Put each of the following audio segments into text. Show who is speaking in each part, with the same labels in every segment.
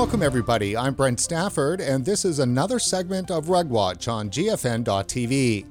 Speaker 1: Welcome, everybody. I'm Brent Stafford, and this is another segment of RegWatch on GFN.TV.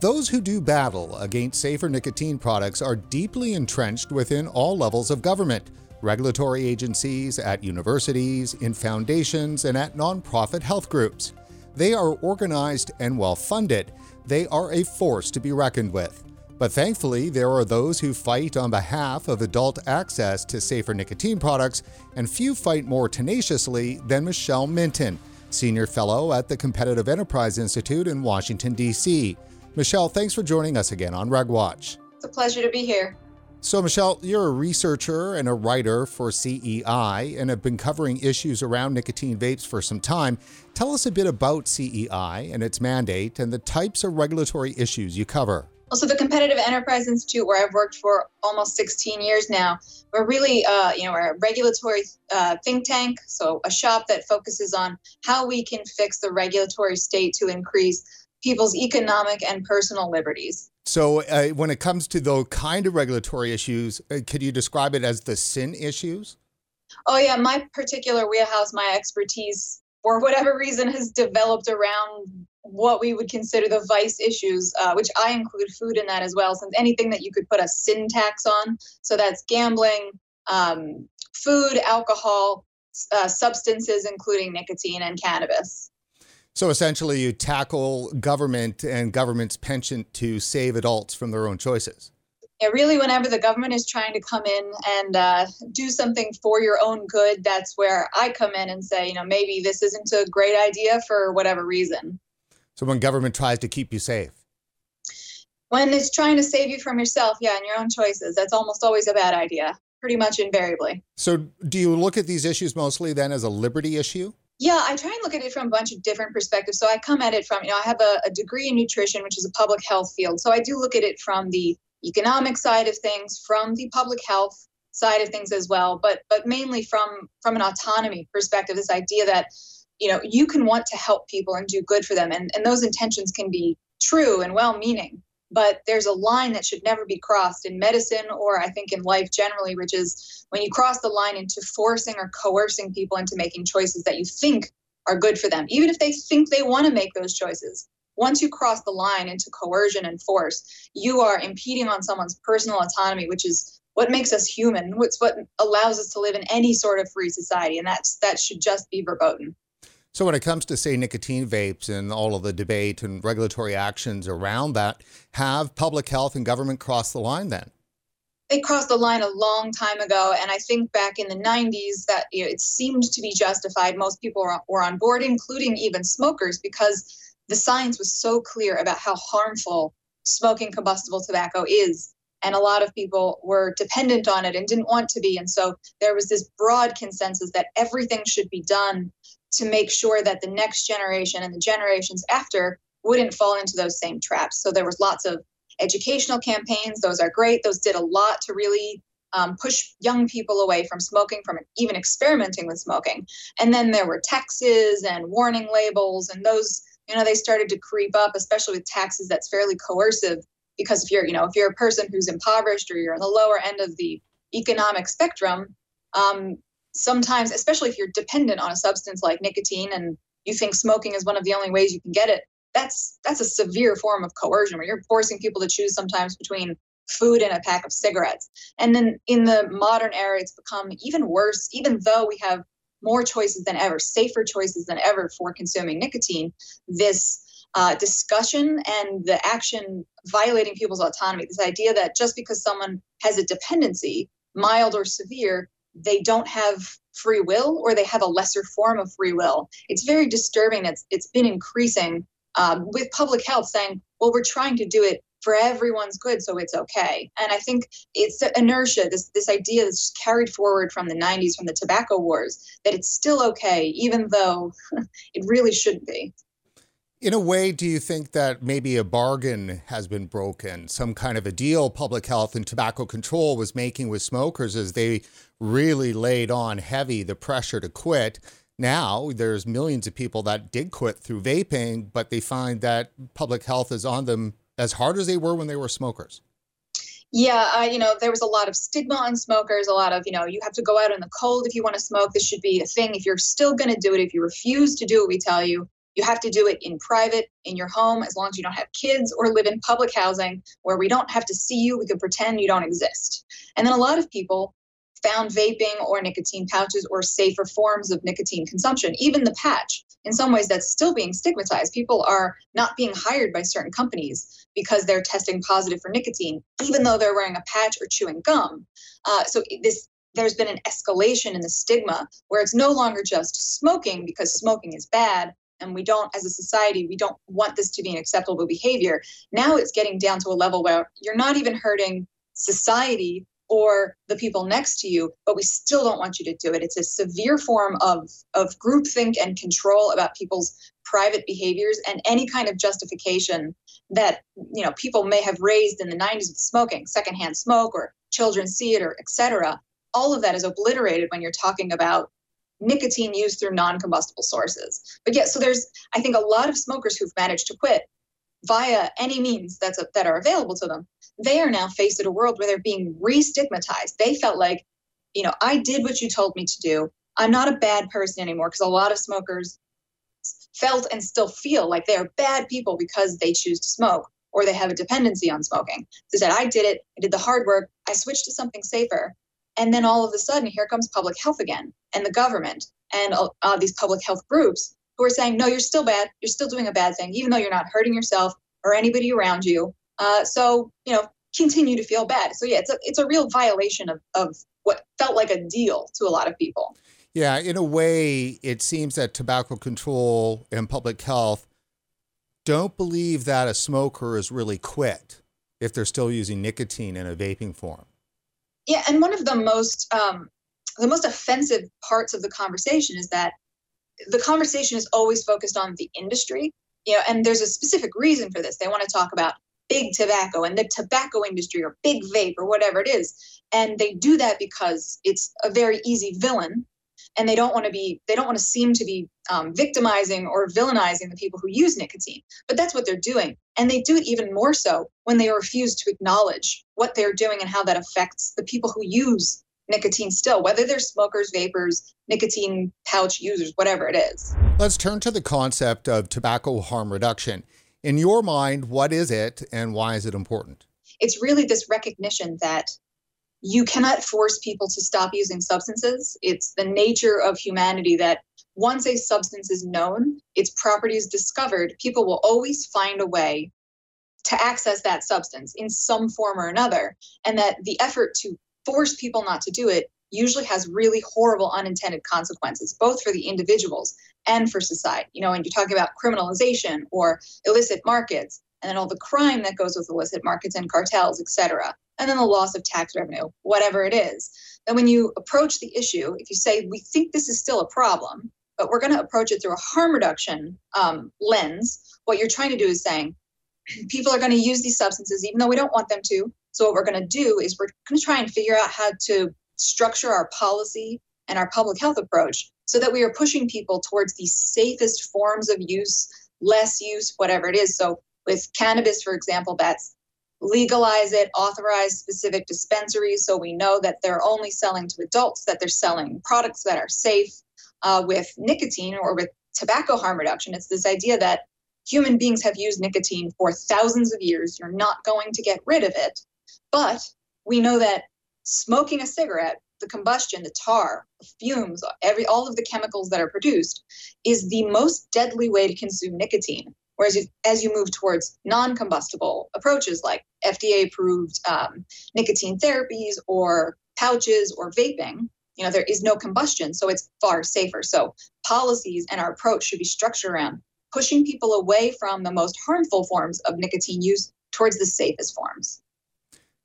Speaker 1: Those who do battle against safer nicotine products are deeply entrenched within all levels of government regulatory agencies, at universities, in foundations, and at nonprofit health groups. They are organized and well funded. They are a force to be reckoned with. But thankfully, there are those who fight on behalf of adult access to safer nicotine products, and few fight more tenaciously than Michelle Minton, Senior Fellow at the Competitive Enterprise Institute in Washington, D.C. Michelle, thanks for joining us again on RegWatch.
Speaker 2: It's a pleasure to be here.
Speaker 1: So, Michelle, you're a researcher and a writer for CEI and have been covering issues around nicotine vapes for some time. Tell us a bit about CEI and its mandate and the types of regulatory issues you cover.
Speaker 2: Well, so the Competitive Enterprise Institute, where I've worked for almost 16 years now, we're really, uh, you know, we're a regulatory uh, think tank, so a shop that focuses on how we can fix the regulatory state to increase people's economic and personal liberties.
Speaker 1: So, uh, when it comes to those kind of regulatory issues, uh, could you describe it as the sin issues?
Speaker 2: Oh, yeah. My particular wheelhouse, my expertise, for whatever reason, has developed around what we would consider the vice issues, uh, which I include food in that as well, since anything that you could put a sin tax on. So that's gambling, um, food, alcohol, uh, substances, including nicotine and cannabis.
Speaker 1: So essentially, you tackle government and government's penchant to save adults from their own choices.
Speaker 2: Yeah, really, whenever the government is trying to come in and uh, do something for your own good, that's where I come in and say, you know, maybe this isn't a great idea for whatever reason.
Speaker 1: So when government tries to keep you safe?
Speaker 2: When it's trying to save you from yourself, yeah, and your own choices, that's almost always a bad idea, pretty much invariably.
Speaker 1: So do you look at these issues mostly then as a liberty issue?
Speaker 2: Yeah, I try and look at it from a bunch of different perspectives. So I come at it from, you know, I have a, a degree in nutrition, which is a public health field. So I do look at it from the economic side of things, from the public health side of things as well, but but mainly from from an autonomy perspective, this idea that you know you can want to help people and do good for them. And, and those intentions can be true and well meaning but there's a line that should never be crossed in medicine or i think in life generally which is when you cross the line into forcing or coercing people into making choices that you think are good for them even if they think they want to make those choices once you cross the line into coercion and force you are impeding on someone's personal autonomy which is what makes us human what's what allows us to live in any sort of free society and that's that should just be verboten
Speaker 1: so, when it comes to, say, nicotine vapes and all of the debate and regulatory actions around that, have public health and government crossed the line then?
Speaker 2: They crossed the line a long time ago, and I think back in the 90s that you know, it seemed to be justified. Most people were, were on board, including even smokers, because the science was so clear about how harmful smoking combustible tobacco is and a lot of people were dependent on it and didn't want to be and so there was this broad consensus that everything should be done to make sure that the next generation and the generations after wouldn't fall into those same traps. So there was lots of educational campaigns. Those are great. Those did a lot to really um, push young people away from smoking, from even experimenting with smoking. And then there were taxes and warning labels, and those, you know, they started to creep up, especially with taxes that's fairly coercive. Because if you're, you know, if you're a person who's impoverished or you're on the lower end of the economic spectrum, um, sometimes, especially if you're dependent on a substance like nicotine and you think smoking is one of the only ways you can get it, that's that's a severe form of coercion where you're forcing people to choose sometimes between food and a pack of cigarettes. And then in the modern era, it's become even worse, even though we have more choices than ever, safer choices than ever for consuming nicotine. This uh, discussion and the action violating people's autonomy, this idea that just because someone has a dependency, mild or severe, they don't have free will or they have a lesser form of free will. It's very disturbing. It's it's been increasing um, with public health saying, well, we're trying to do it for everyone's good, so it's okay. And I think it's inertia, this this idea that's carried forward from the 90s, from the tobacco wars, that it's still okay, even though it really shouldn't be.
Speaker 1: In a way, do you think that maybe a bargain has been broken? Some kind of a deal public health and tobacco control was making with smokers as they really laid on heavy the pressure to quit. Now there's millions of people that did quit through vaping, but they find that public health is on them as hard as they were when they were smokers.
Speaker 2: Yeah, you know, there was a lot of stigma on smokers, a lot of, you know, you have to go out in the cold if you want to smoke. This should be a thing. If you're still going to do it, if you refuse to do what we tell you, you have to do it in private, in your home, as long as you don't have kids or live in public housing where we don't have to see you. We can pretend you don't exist. And then a lot of people found vaping or nicotine pouches or safer forms of nicotine consumption, even the patch. In some ways, that's still being stigmatized. People are not being hired by certain companies because they're testing positive for nicotine, even though they're wearing a patch or chewing gum. Uh, so this there's been an escalation in the stigma where it's no longer just smoking because smoking is bad and we don't as a society we don't want this to be an acceptable behavior now it's getting down to a level where you're not even hurting society or the people next to you, but we still don't want you to do it. It's a severe form of, of groupthink and control about people's private behaviors and any kind of justification that you know people may have raised in the 90s with smoking, secondhand smoke or children see it or etc. All of that is obliterated when you're talking about nicotine used through non-combustible sources. But yeah, so there's I think a lot of smokers who've managed to quit via any means that's a, that are available to them they are now faced at a world where they're being re-stigmatized. They felt like you know i did what you told me to do. I'm not a bad person anymore because a lot of smokers felt and still feel like they are bad people because they choose to smoke or they have a dependency on smoking. They said i did it. I did the hard work. I switched to something safer. And then all of a sudden here comes public health again and the government and uh, these public health groups who are saying, no, you're still bad. You're still doing a bad thing, even though you're not hurting yourself or anybody around you. Uh, so, you know, continue to feel bad. So, yeah, it's a, it's a real violation of, of what felt like a deal to a lot of people.
Speaker 1: Yeah, in a way, it seems that tobacco control and public health don't believe that a smoker is really quit if they're still using nicotine in a vaping form.
Speaker 2: Yeah, and one of the most um, the most offensive parts of the conversation is that the conversation is always focused on the industry, you know, and there's a specific reason for this. They want to talk about big tobacco and the tobacco industry or big vape or whatever it is. And they do that because it's a very easy villain and they don't want to be they don't want to seem to be um, victimizing or villainizing the people who use nicotine but that's what they're doing and they do it even more so when they refuse to acknowledge what they're doing and how that affects the people who use nicotine still, whether they're smokers, vapers, nicotine pouch users, whatever it is.
Speaker 1: Let's turn to the concept of tobacco harm reduction. In your mind, what is it and why is it important?
Speaker 2: It's really this recognition that you cannot force people to stop using substances. It's the nature of humanity that once a substance is known, its properties discovered, people will always find a way to access that substance in some form or another. And that the effort to force people not to do it usually has really horrible unintended consequences, both for the individuals and for society. You know, when you're talking about criminalization or illicit markets, and then all the crime that goes with illicit markets and cartels, et cetera, and then the loss of tax revenue, whatever it is. Then when you approach the issue, if you say, we think this is still a problem, but we're going to approach it through a harm reduction um, lens, what you're trying to do is saying, people are going to use these substances even though we don't want them to so what we're going to do is we're going to try and figure out how to structure our policy and our public health approach so that we are pushing people towards the safest forms of use, less use, whatever it is. So with cannabis, for example, that's legalize it, authorize specific dispensaries so we know that they're only selling to adults, that they're selling products that are safe. Uh, with nicotine or with tobacco harm reduction, it's this idea that human beings have used nicotine for thousands of years. You're not going to get rid of it. But we know that smoking a cigarette, the combustion, the tar, the fumes, every all of the chemicals that are produced, is the most deadly way to consume nicotine. Whereas if, as you move towards non-combustible approaches like FDA-approved um, nicotine therapies or pouches or vaping, you know there is no combustion, so it's far safer. So policies and our approach should be structured around pushing people away from the most harmful forms of nicotine use towards the safest forms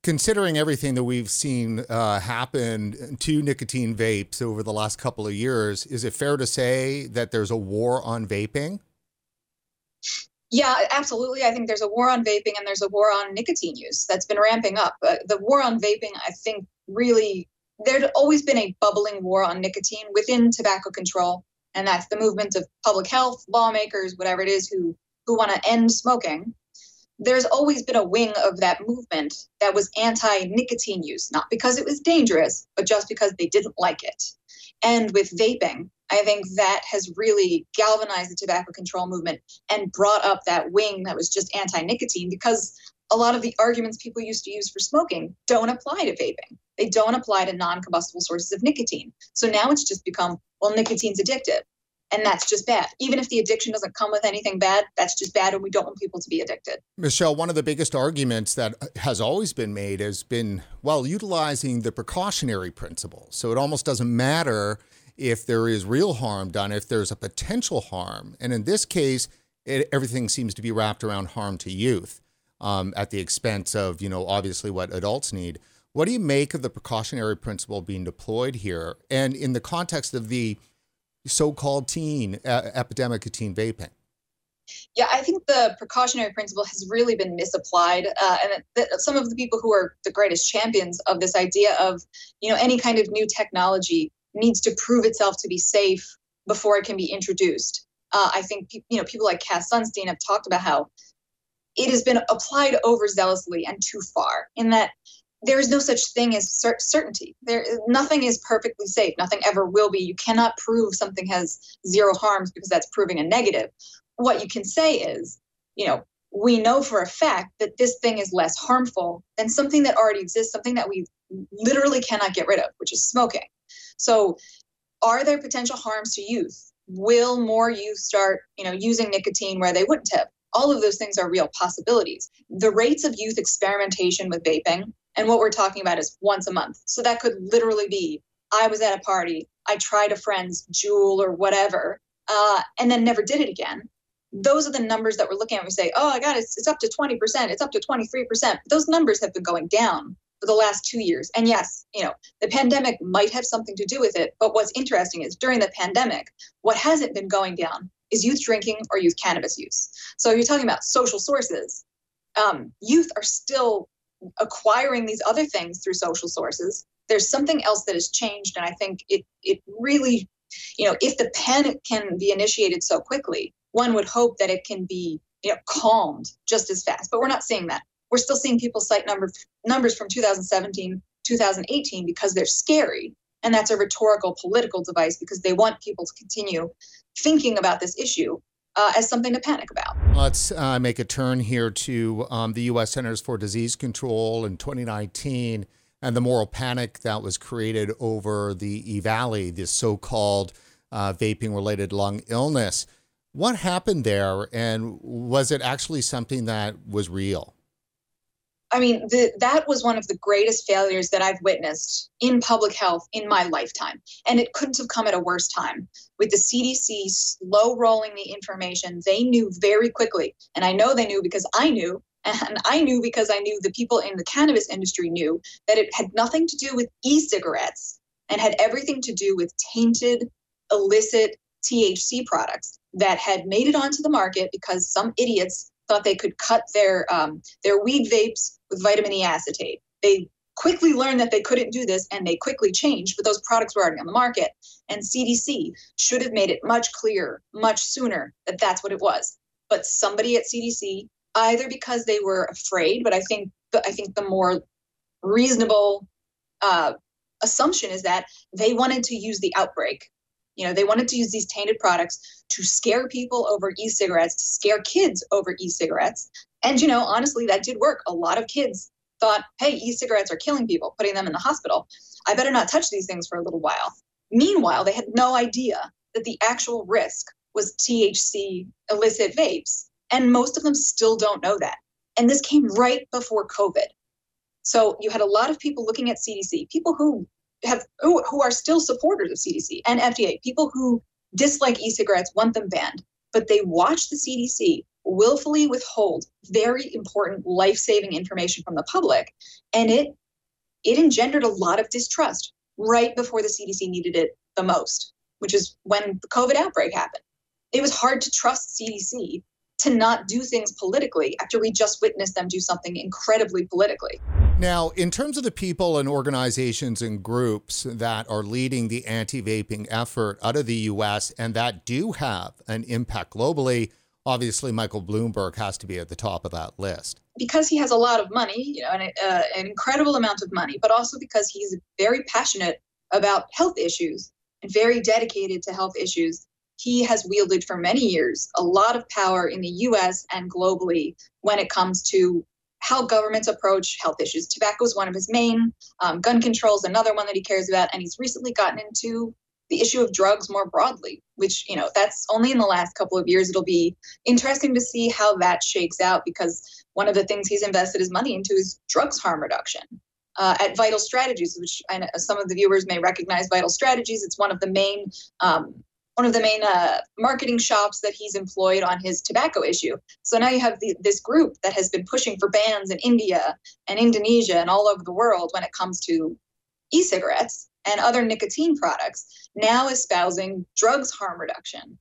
Speaker 1: considering everything that we've seen uh, happen to nicotine vapes over the last couple of years, is it fair to say that there's a war on vaping?
Speaker 2: Yeah, absolutely. I think there's a war on vaping and there's a war on nicotine use that's been ramping up. Uh, the war on vaping, I think, really, there's always been a bubbling war on nicotine within tobacco control. And that's the movement of public health, lawmakers, whatever it is, who, who want to end smoking there's always been a wing of that movement that was anti nicotine use, not because it was dangerous, but just because they didn't like it. And with vaping, I think that has really galvanized the tobacco control movement and brought up that wing that was just anti nicotine because a lot of the arguments people used to use for smoking don't apply to vaping. They don't apply to non combustible sources of nicotine. So now it's just become, well, nicotine's addictive and that's just bad. Even if the addiction doesn't come with anything bad, that's just bad, and we don't want people to be addicted.
Speaker 1: Michelle, one of the biggest arguments that has always been made has been, well, utilizing the precautionary principle. So it almost doesn't matter if there is real harm done, if there's a potential harm. And in this case, it, everything seems to be wrapped around harm to youth um, at the expense of, you know, obviously what adults need. What do you make of the precautionary principle being deployed here? And in the context of the so-called teen uh, epidemic of teen vaping?
Speaker 2: Yeah, I think the precautionary principle has really been misapplied, uh, and that some of the people who are the greatest champions of this idea of, you know, any kind of new technology needs to prove itself to be safe before it can be introduced. Uh, I think you know people like Cass Sunstein have talked about how it has been applied overzealously and too far. In that there is no such thing as cer- certainty. There, nothing is perfectly safe. Nothing ever will be. You cannot prove something has zero harms because that's proving a negative. What you can say is, you know, we know for a fact that this thing is less harmful than something that already exists, something that we literally cannot get rid of, which is smoking. So, are there potential harms to youth? Will more youth start, you know, using nicotine where they wouldn't have? All of those things are real possibilities. The rates of youth experimentation with vaping and what we're talking about is once a month. So that could literally be I was at a party, I tried a friend's Juul or whatever, uh, and then never did it again. Those are the numbers that we're looking at. We say, oh, I got it, it's, it's up to 20%, it's up to 23%. Those numbers have been going down for the last two years. And yes, you know, the pandemic might have something to do with it. But what's interesting is during the pandemic, what hasn't been going down is youth drinking or youth cannabis use. So you're talking about social sources. Um, youth are still acquiring these other things through social sources there's something else that has changed and i think it it really you know if the panic can be initiated so quickly one would hope that it can be you know calmed just as fast but we're not seeing that we're still seeing people cite number, numbers from 2017 2018 because they're scary and that's a rhetorical political device because they want people to continue thinking about this issue uh, as something to panic about.
Speaker 1: Let's uh, make a turn here to um, the U.S. Centers for Disease Control in 2019 and the moral panic that was created over the EVALI, this so called uh, vaping related lung illness. What happened there, and was it actually something that was real?
Speaker 2: I mean, the, that was one of the greatest failures that I've witnessed in public health in my lifetime. And it couldn't have come at a worse time. With the CDC slow rolling the information, they knew very quickly. And I know they knew because I knew. And I knew because I knew the people in the cannabis industry knew that it had nothing to do with e cigarettes and had everything to do with tainted, illicit THC products that had made it onto the market because some idiots thought they could cut their um, their weed vapes with vitamin E acetate. They quickly learned that they couldn't do this and they quickly changed, but those products were already on the market. And CDC should have made it much clearer, much sooner that that's what it was. But somebody at CDC, either because they were afraid, but I think I think the more reasonable uh, assumption is that they wanted to use the outbreak. You know, they wanted to use these tainted products to scare people over e-cigarettes, to scare kids over e-cigarettes, and, you know, honestly, that did work. A lot of kids thought, hey, e cigarettes are killing people, putting them in the hospital. I better not touch these things for a little while. Meanwhile, they had no idea that the actual risk was THC illicit vapes. And most of them still don't know that. And this came right before COVID. So you had a lot of people looking at CDC, people who have who, who are still supporters of CDC and FDA, people who dislike e-cigarettes, want them banned, but they watch the CDC willfully withhold very important life-saving information from the public and it it engendered a lot of distrust right before the CDC needed it the most which is when the covid outbreak happened it was hard to trust CDC to not do things politically after we just witnessed them do something incredibly politically.
Speaker 1: Now, in terms of the people and organizations and groups that are leading the anti vaping effort out of the US and that do have an impact globally, obviously Michael Bloomberg has to be at the top of that list.
Speaker 2: Because he has a lot of money, you know, an, uh, an incredible amount of money, but also because he's very passionate about health issues and very dedicated to health issues. He has wielded for many years a lot of power in the US and globally when it comes to how governments approach health issues. Tobacco is one of his main, um, gun control is another one that he cares about, and he's recently gotten into the issue of drugs more broadly, which, you know, that's only in the last couple of years. It'll be interesting to see how that shakes out because one of the things he's invested his money into is drugs harm reduction. Uh, at Vital Strategies, which some of the viewers may recognize Vital Strategies, it's one of the main um, one of the main uh, marketing shops that he's employed on his tobacco issue. So now you have the, this group that has been pushing for bans in India and Indonesia and all over the world when it comes to e-cigarettes and other nicotine products, now espousing drugs harm reduction.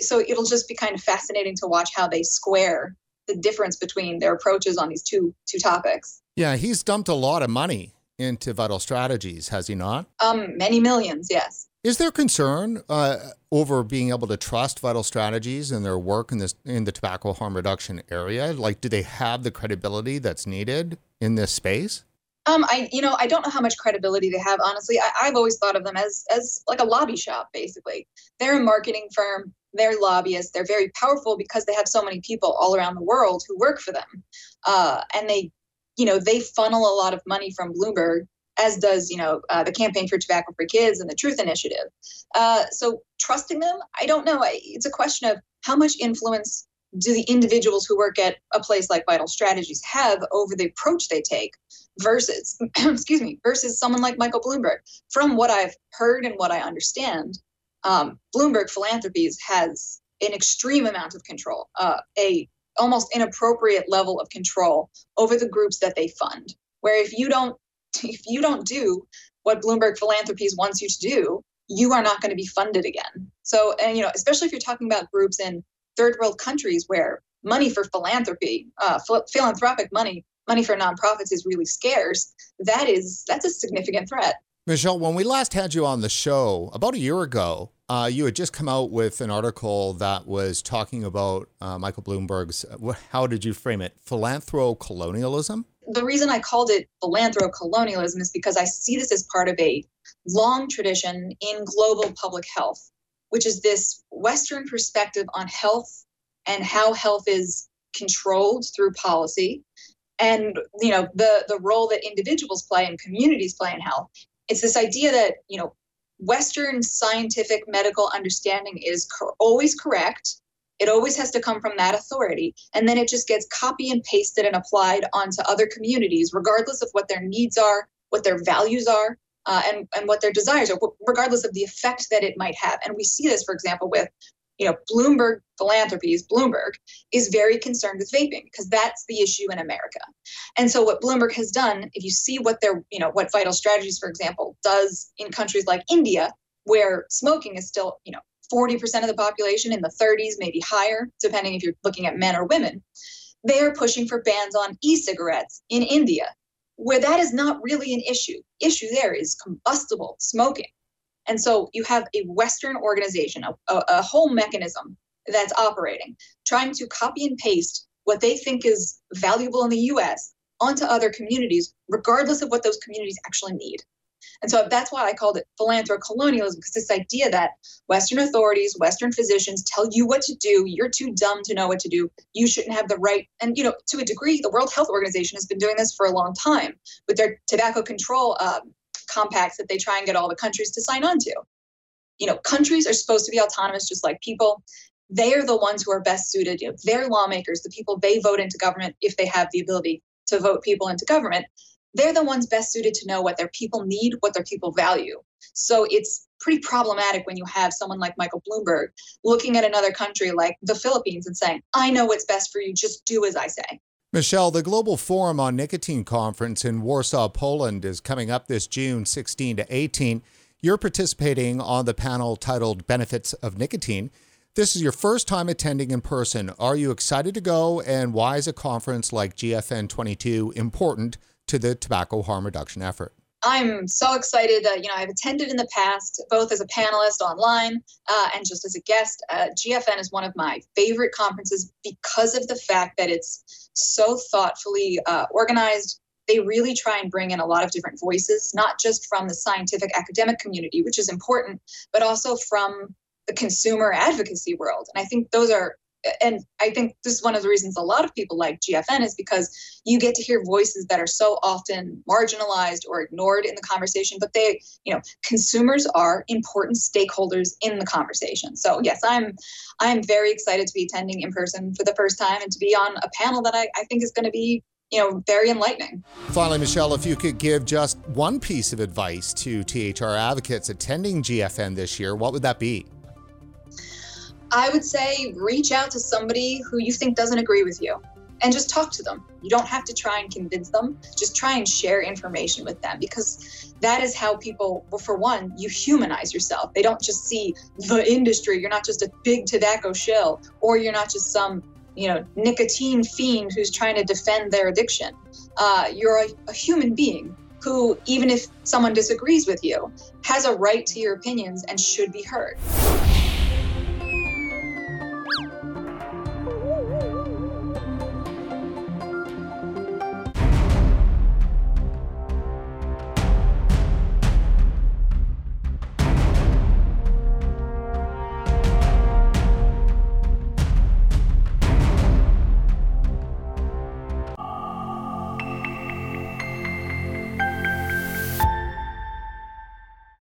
Speaker 2: So it'll just be kind of fascinating to watch how they square the difference between their approaches on these two two topics.
Speaker 1: Yeah, he's dumped a lot of money into Vital Strategies, has he not?
Speaker 2: Um, many millions, yes.
Speaker 1: Is there concern uh, over being able to trust Vital Strategies and their work in this in the tobacco harm reduction area? Like, do they have the credibility that's needed in this space?
Speaker 2: Um, I you know I don't know how much credibility they have. Honestly, I, have always thought of them as as like a lobby shop. Basically, they're a marketing firm. They're lobbyists. They're very powerful because they have so many people all around the world who work for them, uh, and they, you know, they funnel a lot of money from Bloomberg, as does you know uh, the Campaign for Tobacco Free Kids and the Truth Initiative. Uh, so trusting them, I don't know. It's a question of how much influence do the individuals who work at a place like Vital Strategies have over the approach they take versus excuse me versus someone like Michael Bloomberg. From what I've heard and what I understand, um, Bloomberg Philanthropies has an extreme amount of control, uh, a almost inappropriate level of control over the groups that they fund. Where if you don't if you don't do what Bloomberg Philanthropies wants you to do, you are not going to be funded again. So, and you know, especially if you're talking about groups in third world countries where money for philanthropy, uh, philanthropic money, money for nonprofits is really scarce, that is that's a significant threat.
Speaker 1: Michelle, when we last had you on the show about a year ago, uh, you had just come out with an article that was talking about uh, Michael Bloomberg's, how did you frame it, philanthro-colonialism?
Speaker 2: The reason I called it philanthro-colonialism is because I see this as part of a long tradition in global public health which is this Western perspective on health and how health is controlled through policy and you know the the role that individuals play and communities play in health. It's this idea that you know western scientific medical understanding is co- always correct it always has to come from that authority and then it just gets copy and pasted and applied onto other communities regardless of what their needs are what their values are uh, and, and what their desires are, regardless of the effect that it might have. And we see this, for example, with you know Bloomberg Philanthropies, Bloomberg is very concerned with vaping because that's the issue in America. And so what Bloomberg has done, if you see what their you know what Vital Strategies, for example, does in countries like India, where smoking is still you know 40% of the population in the 30s, maybe higher, depending if you're looking at men or women. They are pushing for bans on e cigarettes in India where that is not really an issue. Issue there is combustible smoking. And so you have a Western organization, a, a, a, whole mechanism that's operating, trying to copy and paste what they think is valuable in the US onto other communities, regardless of what those communities actually need. And so that's why I called it philanthrocolonialism, because this idea that Western authorities, Western physicians tell you what to do, you're too dumb to know what to do, you shouldn't have the right. And, you know, to a degree, the World Health Organization has been doing this for a long time with their tobacco control um, compacts that they try and get all the countries to sign on to. You know, countries are supposed to be autonomous just like people. They are the ones who are best suited. You know, they're lawmakers, the people they vote into government if they have the ability to vote people into government they're the ones best suited to know what their people need, what their people value. So it's pretty problematic when you have someone like Michael Bloomberg looking at another country like the Philippines and saying, I know what's best for you, just do as I say.
Speaker 1: Michelle, the Global Forum on Nicotine Conference in Warsaw, Poland is coming up this June 16 to 18. You're participating on the panel titled Benefits of Nicotine. This is your first time attending in person. Are you excited to go? And why is a conference like GFN 22 important to the tobacco harm reduction effort?
Speaker 2: I'm so excited. Uh, you know, I've attended in the past, both as a panelist online uh, and just as a guest. Uh, GFN is one of my favorite conferences because of the fact that it's so thoughtfully uh, organized. They really try and bring in a lot of different voices, not just from the scientific academic community, which is important, but also from the consumer advocacy world. And I think those are and I think this is one of the reasons a lot of people like GFN is because you get to hear voices that are so often marginalized or ignored in the conversation, but they, you know, consumers are important stakeholders in the conversation. So yes, I'm I'm very excited to be attending in person for the first time and to be on a panel that I, I think is going to be you know, very enlightening.
Speaker 1: Finally, Michelle, if you could give just one piece of advice to THR advocates attending GFN this year, what would that be?
Speaker 2: I would say reach out to somebody who you think doesn't agree with you and just talk to them. You don't have to try and convince them, just try and share information with them because that is how people, well, for one, you humanize yourself. They don't just see the industry. You're not just a big tobacco shill or you're not just some you know nicotine fiend who's trying to defend their addiction uh, you're a, a human being who even if someone disagrees with you has a right to your opinions and should be heard